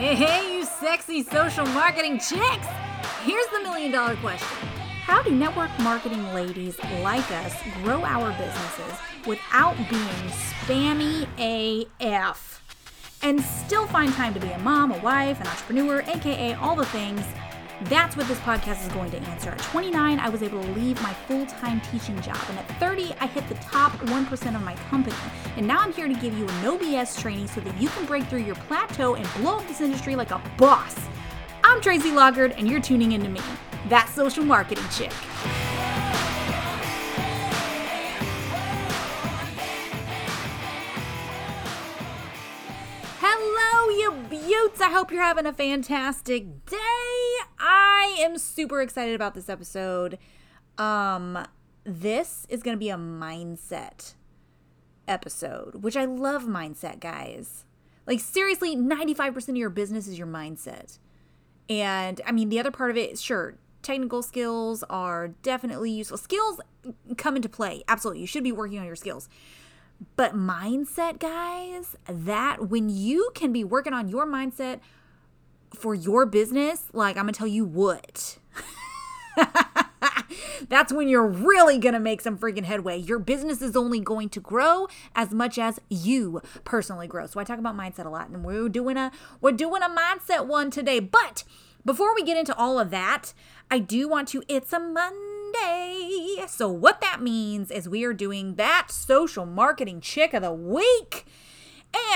Hey, hey, you sexy social marketing chicks! Here's the million dollar question How do network marketing ladies like us grow our businesses without being spammy AF and still find time to be a mom, a wife, an entrepreneur, aka all the things? That's what this podcast is going to answer. At 29, I was able to leave my full time teaching job. And at 30, I hit the top 1% of my company. And now I'm here to give you a no BS training so that you can break through your plateau and blow up this industry like a boss. I'm Tracy Lockard, and you're tuning into me, that social marketing chick. I hope you're having a fantastic day. I am super excited about this episode. Um, this is going to be a mindset episode, which I love mindset, guys. Like, seriously, 95% of your business is your mindset. And I mean, the other part of it, sure, technical skills are definitely useful. Skills come into play. Absolutely. You should be working on your skills. But mindset, guys, that when you can be working on your mindset for your business, like I'm gonna tell you what. That's when you're really going to make some freaking headway. Your business is only going to grow as much as you personally grow. So I talk about mindset a lot and we're doing a we're doing a mindset one today. But before we get into all of that, I do want to it's a Monday. So what that means is we are doing that social marketing chick of the week.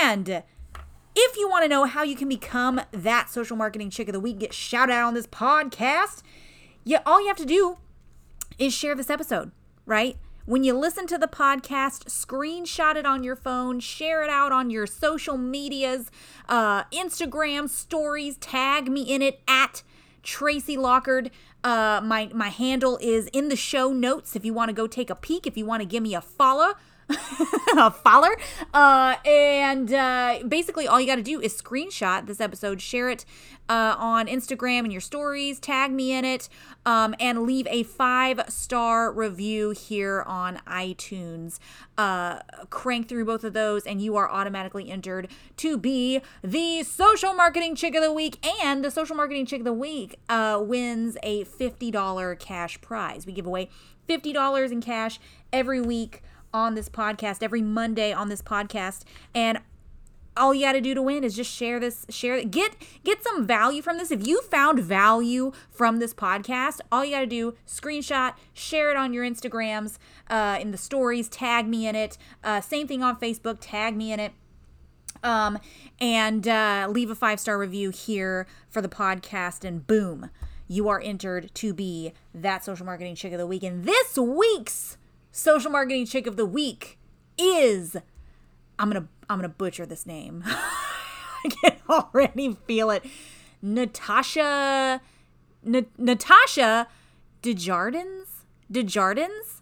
And if you want to know how you can become that social marketing chick of the week, get shouted out on this podcast, yeah, all you have to do is share this episode, right? When you listen to the podcast, screenshot it on your phone, share it out on your social medias, uh, Instagram stories, tag me in it at Tracy Lockard. Uh, my my handle is in the show notes if you want to go take a peek. If you want to give me a follow, a follower. Uh, and uh, basically, all you got to do is screenshot this episode, share it uh, on Instagram and your stories, tag me in it, um, and leave a five star review here on iTunes. Uh, crank through both of those, and you are automatically entered to be the social marketing chick of the week. And the social marketing chick of the week uh, wins a $50 cash prize. We give away $50 in cash every week on this podcast, every Monday on this podcast. And all you got to do to win is just share this share get get some value from this if you found value from this podcast all you got to do screenshot share it on your instagrams uh, in the stories tag me in it uh, same thing on facebook tag me in it um, and uh, leave a five star review here for the podcast and boom you are entered to be that social marketing chick of the week and this week's social marketing chick of the week is I'm gonna I'm gonna butcher this name. I can already feel it. Natasha N- Natasha DeJardins? DeJardins?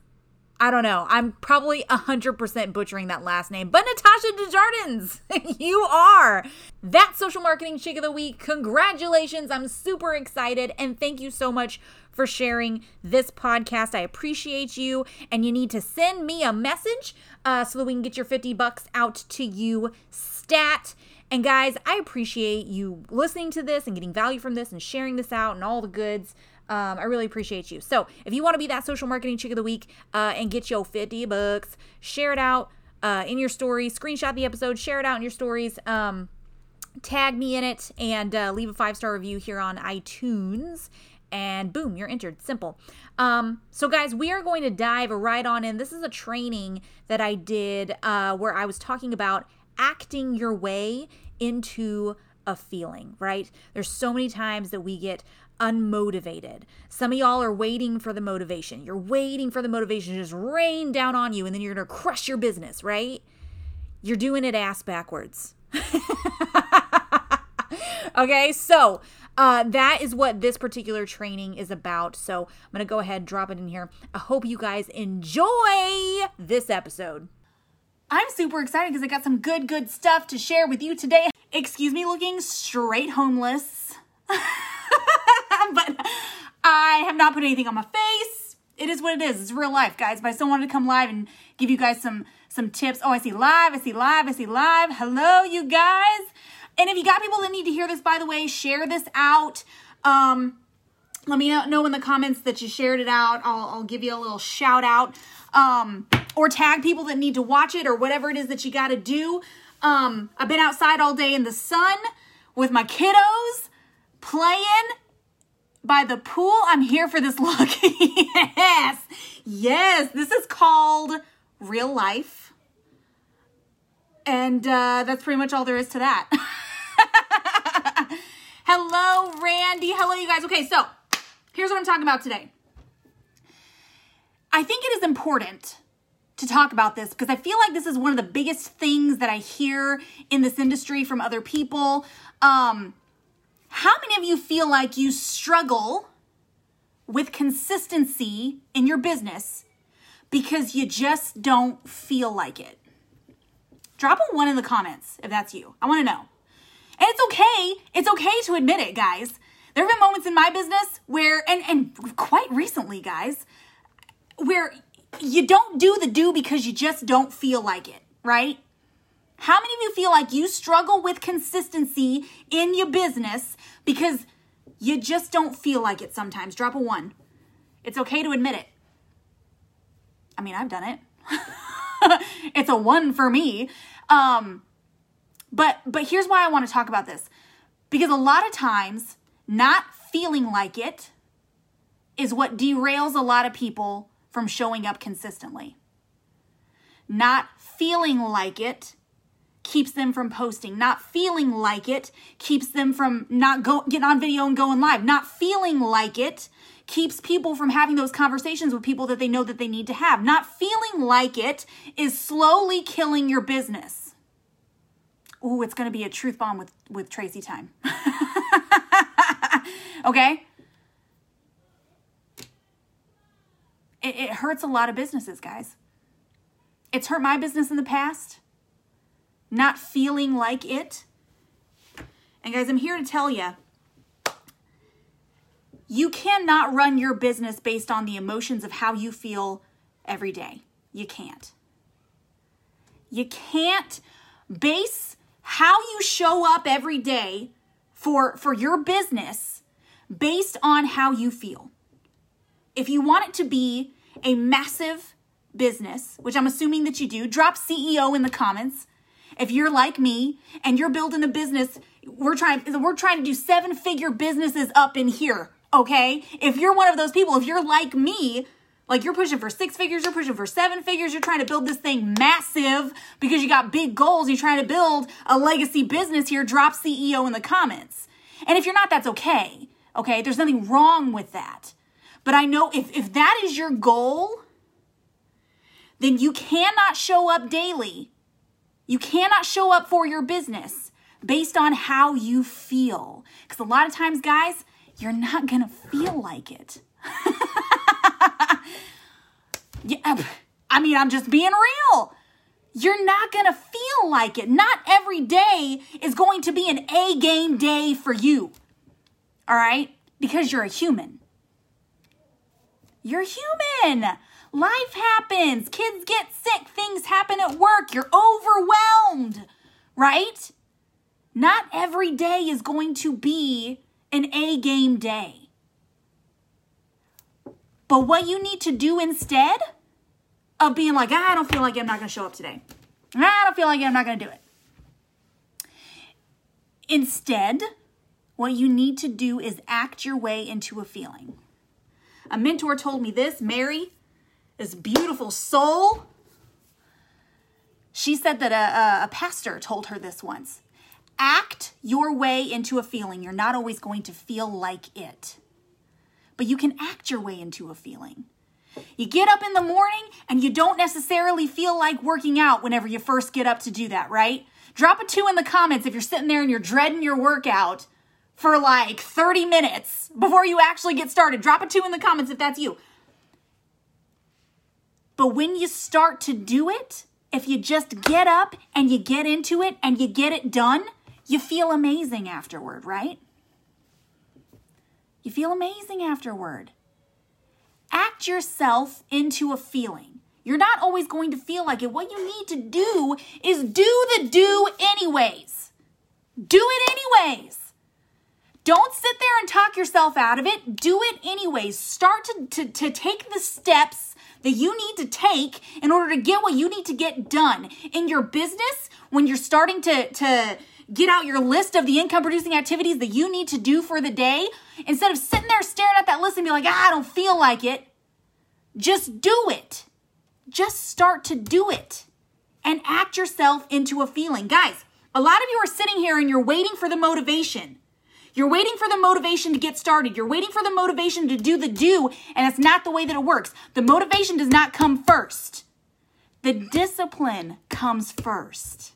I don't know. I'm probably 100% butchering that last name, but Natasha Desjardins, you are that social marketing chick of the week. Congratulations. I'm super excited and thank you so much for sharing this podcast. I appreciate you and you need to send me a message uh, so that we can get your 50 bucks out to you stat. And guys, I appreciate you listening to this and getting value from this and sharing this out and all the goods. Um, I really appreciate you. So if you want to be that social marketing chick of the week uh, and get your 50 bucks, share it out uh, in your stories, screenshot the episode, share it out in your stories. Um, tag me in it and uh, leave a five star review here on iTunes and boom, you're entered. Simple. Um, so, guys, we are going to dive right on in. This is a training that I did uh, where I was talking about acting your way into a feeling, right? There's so many times that we get unmotivated. Some of y'all are waiting for the motivation. You're waiting for the motivation to just rain down on you and then you're going to crush your business, right? You're doing it ass backwards. okay, so uh, that is what this particular training is about. So I'm going to go ahead, and drop it in here. I hope you guys enjoy this episode. I'm super excited because I got some good, good stuff to share with you today. Excuse me looking straight homeless, but I have not put anything on my face. It is what it is. It's real life, guys. But I still wanted to come live and give you guys some some tips. Oh, I see live. I see live. I see live. Hello, you guys. And if you got people that need to hear this, by the way, share this out. Um, let me know in the comments that you shared it out. I'll, I'll give you a little shout out. Um, or tag people that need to watch it or whatever it is that you got to do. Um, I've been outside all day in the sun with my kiddos playing by the pool. I'm here for this look. yes. Yes. This is called real life. And uh, that's pretty much all there is to that. Hello, Randy. Hello, you guys. Okay, so here's what I'm talking about today. I think it is important to talk about this because I feel like this is one of the biggest things that I hear in this industry from other people. Um, how many of you feel like you struggle with consistency in your business because you just don't feel like it? Drop a one in the comments if that's you. I want to know. And it's okay. It's okay to admit it, guys. There have been moments in my business where, and, and quite recently, guys, where you don't do the do because you just don't feel like it, right? How many of you feel like you struggle with consistency in your business because you just don't feel like it sometimes? Drop a one. It's okay to admit it. I mean, I've done it. it's a one for me. Um, but but here's why I want to talk about this. Because a lot of times not feeling like it is what derails a lot of people from showing up consistently. Not feeling like it keeps them from posting. Not feeling like it keeps them from not go getting on video and going live. Not feeling like it keeps people from having those conversations with people that they know that they need to have. Not feeling like it is slowly killing your business. Ooh, it's going to be a truth bomb with with Tracy time. okay? it, it hurts a lot of businesses, guys. It's hurt my business in the past, not feeling like it. And guys, I'm here to tell you you cannot run your business based on the emotions of how you feel every day. You can't. You can't base how you show up every day for for your business based on how you feel if you want it to be a massive business, which I'm assuming that you do, drop CEO in the comments. If you're like me and you're building a business, we're trying we're trying to do seven-figure businesses up in here, okay? If you're one of those people, if you're like me, like you're pushing for six figures, you're pushing for seven figures, you're trying to build this thing massive because you got big goals, you're trying to build a legacy business here, drop CEO in the comments. And if you're not, that's okay. Okay? There's nothing wrong with that. But I know if, if that is your goal, then you cannot show up daily. You cannot show up for your business based on how you feel. Because a lot of times, guys, you're not going to feel like it. yeah, uh, I mean, I'm just being real. You're not going to feel like it. Not every day is going to be an A game day for you. All right? Because you're a human. You're human. Life happens. Kids get sick. Things happen at work. You're overwhelmed, right? Not every day is going to be an A game day. But what you need to do instead of being like, ah, I don't feel like I'm not going to show up today. Ah, I don't feel like I'm not going to do it. Instead, what you need to do is act your way into a feeling. A mentor told me this Mary, this beautiful soul. She said that a, a, pastor told her this once act your way into a feeling. You're not always going to feel like it, but you can act your way into a feeling. You get up in the morning and you don't necessarily feel like working out whenever you first get up to do that, right? Drop a two in the comments if you're sitting there and you're dreading your workout for like 30 minutes before you actually get started. Drop a two in the comments if that's you. But when you start to do it, if you just get up and you get into it and you get it done, you feel amazing afterward, right? You feel amazing afterward. Act yourself into a feeling. You're not always going to feel like it. What you need to do is do the do anyways. Do it anyways. Don't sit there and talk yourself out of it. Do it anyways. Start to, to, to take the steps that you need to take in order to get what you need to get done in your business when you're starting to, to get out your list of the income producing activities that you need to do for the day. Instead of sitting there staring at that list and be like, ah, I don't feel like it, just do it. Just start to do it and act yourself into a feeling. Guys, a lot of you are sitting here and you're waiting for the motivation. You're waiting for the motivation to get started. You're waiting for the motivation to do the do, and it's not the way that it works. The motivation does not come first. The discipline comes first.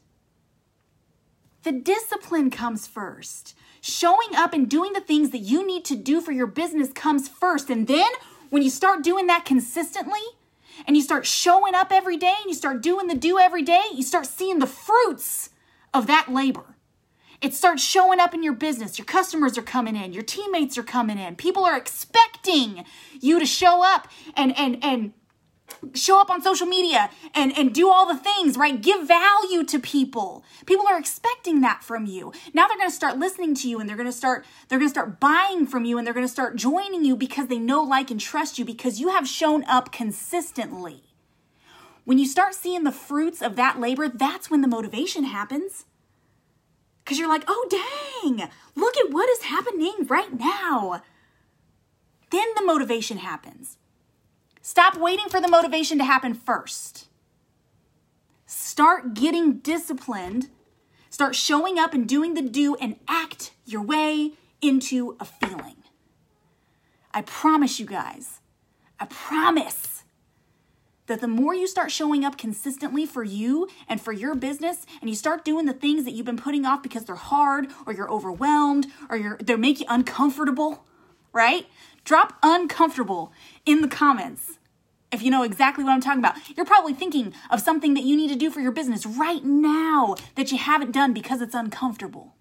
The discipline comes first. Showing up and doing the things that you need to do for your business comes first. And then when you start doing that consistently, and you start showing up every day and you start doing the do every day, you start seeing the fruits of that labor. It starts showing up in your business. Your customers are coming in, your teammates are coming in. People are expecting you to show up and and and show up on social media and and do all the things, right? Give value to people. People are expecting that from you. Now they're going to start listening to you and they're going to start they're going to start buying from you and they're going to start joining you because they know like and trust you because you have shown up consistently. When you start seeing the fruits of that labor, that's when the motivation happens. Because you're like, oh, dang, look at what is happening right now. Then the motivation happens. Stop waiting for the motivation to happen first. Start getting disciplined. Start showing up and doing the do and act your way into a feeling. I promise you guys, I promise that the more you start showing up consistently for you and for your business and you start doing the things that you've been putting off because they're hard or you're overwhelmed or you're they make you uncomfortable, right? Drop uncomfortable in the comments. If you know exactly what I'm talking about, you're probably thinking of something that you need to do for your business right now that you haven't done because it's uncomfortable.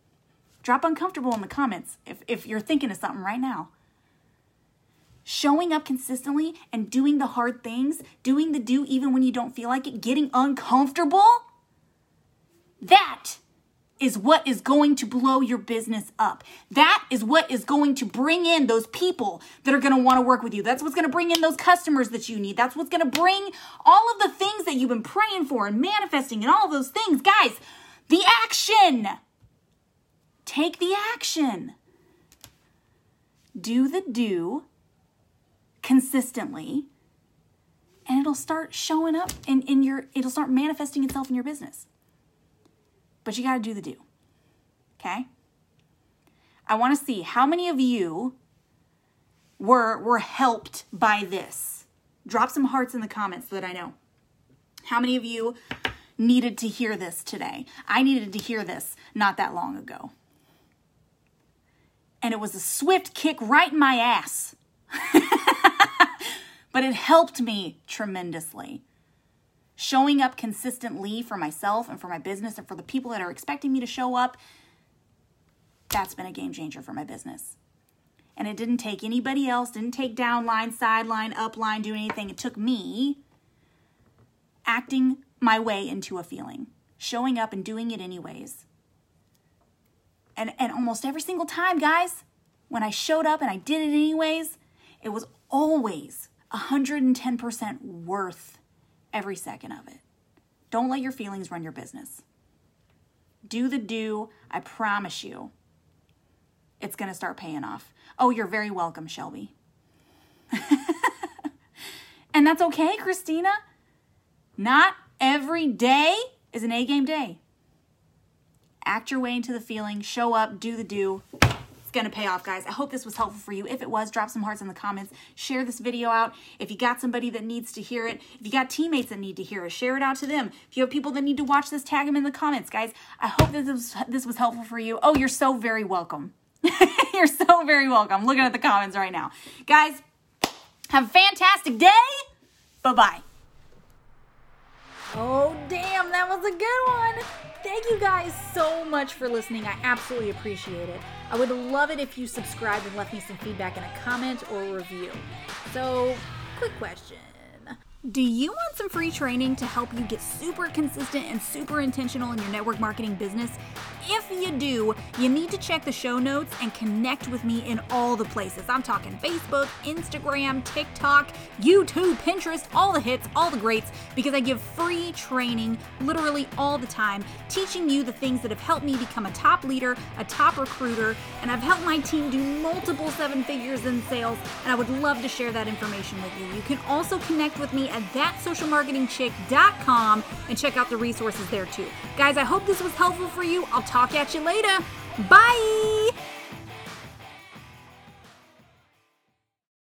Drop uncomfortable in the comments if, if you're thinking of something right now showing up consistently and doing the hard things, doing the do even when you don't feel like it, getting uncomfortable, that is what is going to blow your business up. That is what is going to bring in those people that are going to want to work with you. That's what's going to bring in those customers that you need. That's what's going to bring all of the things that you've been praying for and manifesting and all those things. Guys, the action. Take the action. Do the do consistently and it'll start showing up in, in your it'll start manifesting itself in your business. But you got to do the do okay? I want to see how many of you were were helped by this. Drop some hearts in the comments so that i know. How many of you needed to hear this today? I needed to hear this not that long ago. And it was a swift kick right in my ass but it helped me tremendously. Showing up consistently for myself and for my business and for the people that are expecting me to show up, that's been a game changer for my business. And it didn't take anybody else, didn't take downline, sideline, upline, do anything. It took me acting my way into a feeling, showing up and doing it anyways. And, and almost every single time, guys, when I showed up and I did it anyways, it was always 110% worth every second of it. Don't let your feelings run your business. Do the do. I promise you, it's going to start paying off. Oh, you're very welcome, Shelby. and that's okay, Christina. Not every day is an A game day. Act your way into the feeling, show up, do the do gonna pay off, guys. I hope this was helpful for you. If it was, drop some hearts in the comments. Share this video out. If you got somebody that needs to hear it, if you got teammates that need to hear it, share it out to them. If you have people that need to watch this, tag them in the comments, guys. I hope this was, this was helpful for you. Oh, you're so very welcome. you're so very welcome. I'm looking at the comments right now. Guys, have a fantastic day. Bye-bye. Oh, damn, that was a good one. Thank you guys so much for listening. I absolutely appreciate it. I would love it if you subscribed and left me some feedback in a comment or a review. So, quick question. Do you want some free training to help you get super consistent and super intentional in your network marketing business if you do, you need to check the show notes and connect with me in all the places. I'm talking Facebook, Instagram, TikTok, YouTube, Pinterest, all the hits, all the greats, because I give free training literally all the time, teaching you the things that have helped me become a top leader, a top recruiter, and I've helped my team do multiple seven figures in sales, and I would love to share that information with you. You can also connect with me at thatsocialmarketingchick.com and check out the resources there too. Guys, I hope this was helpful for you. I'll talk at you later. Bye.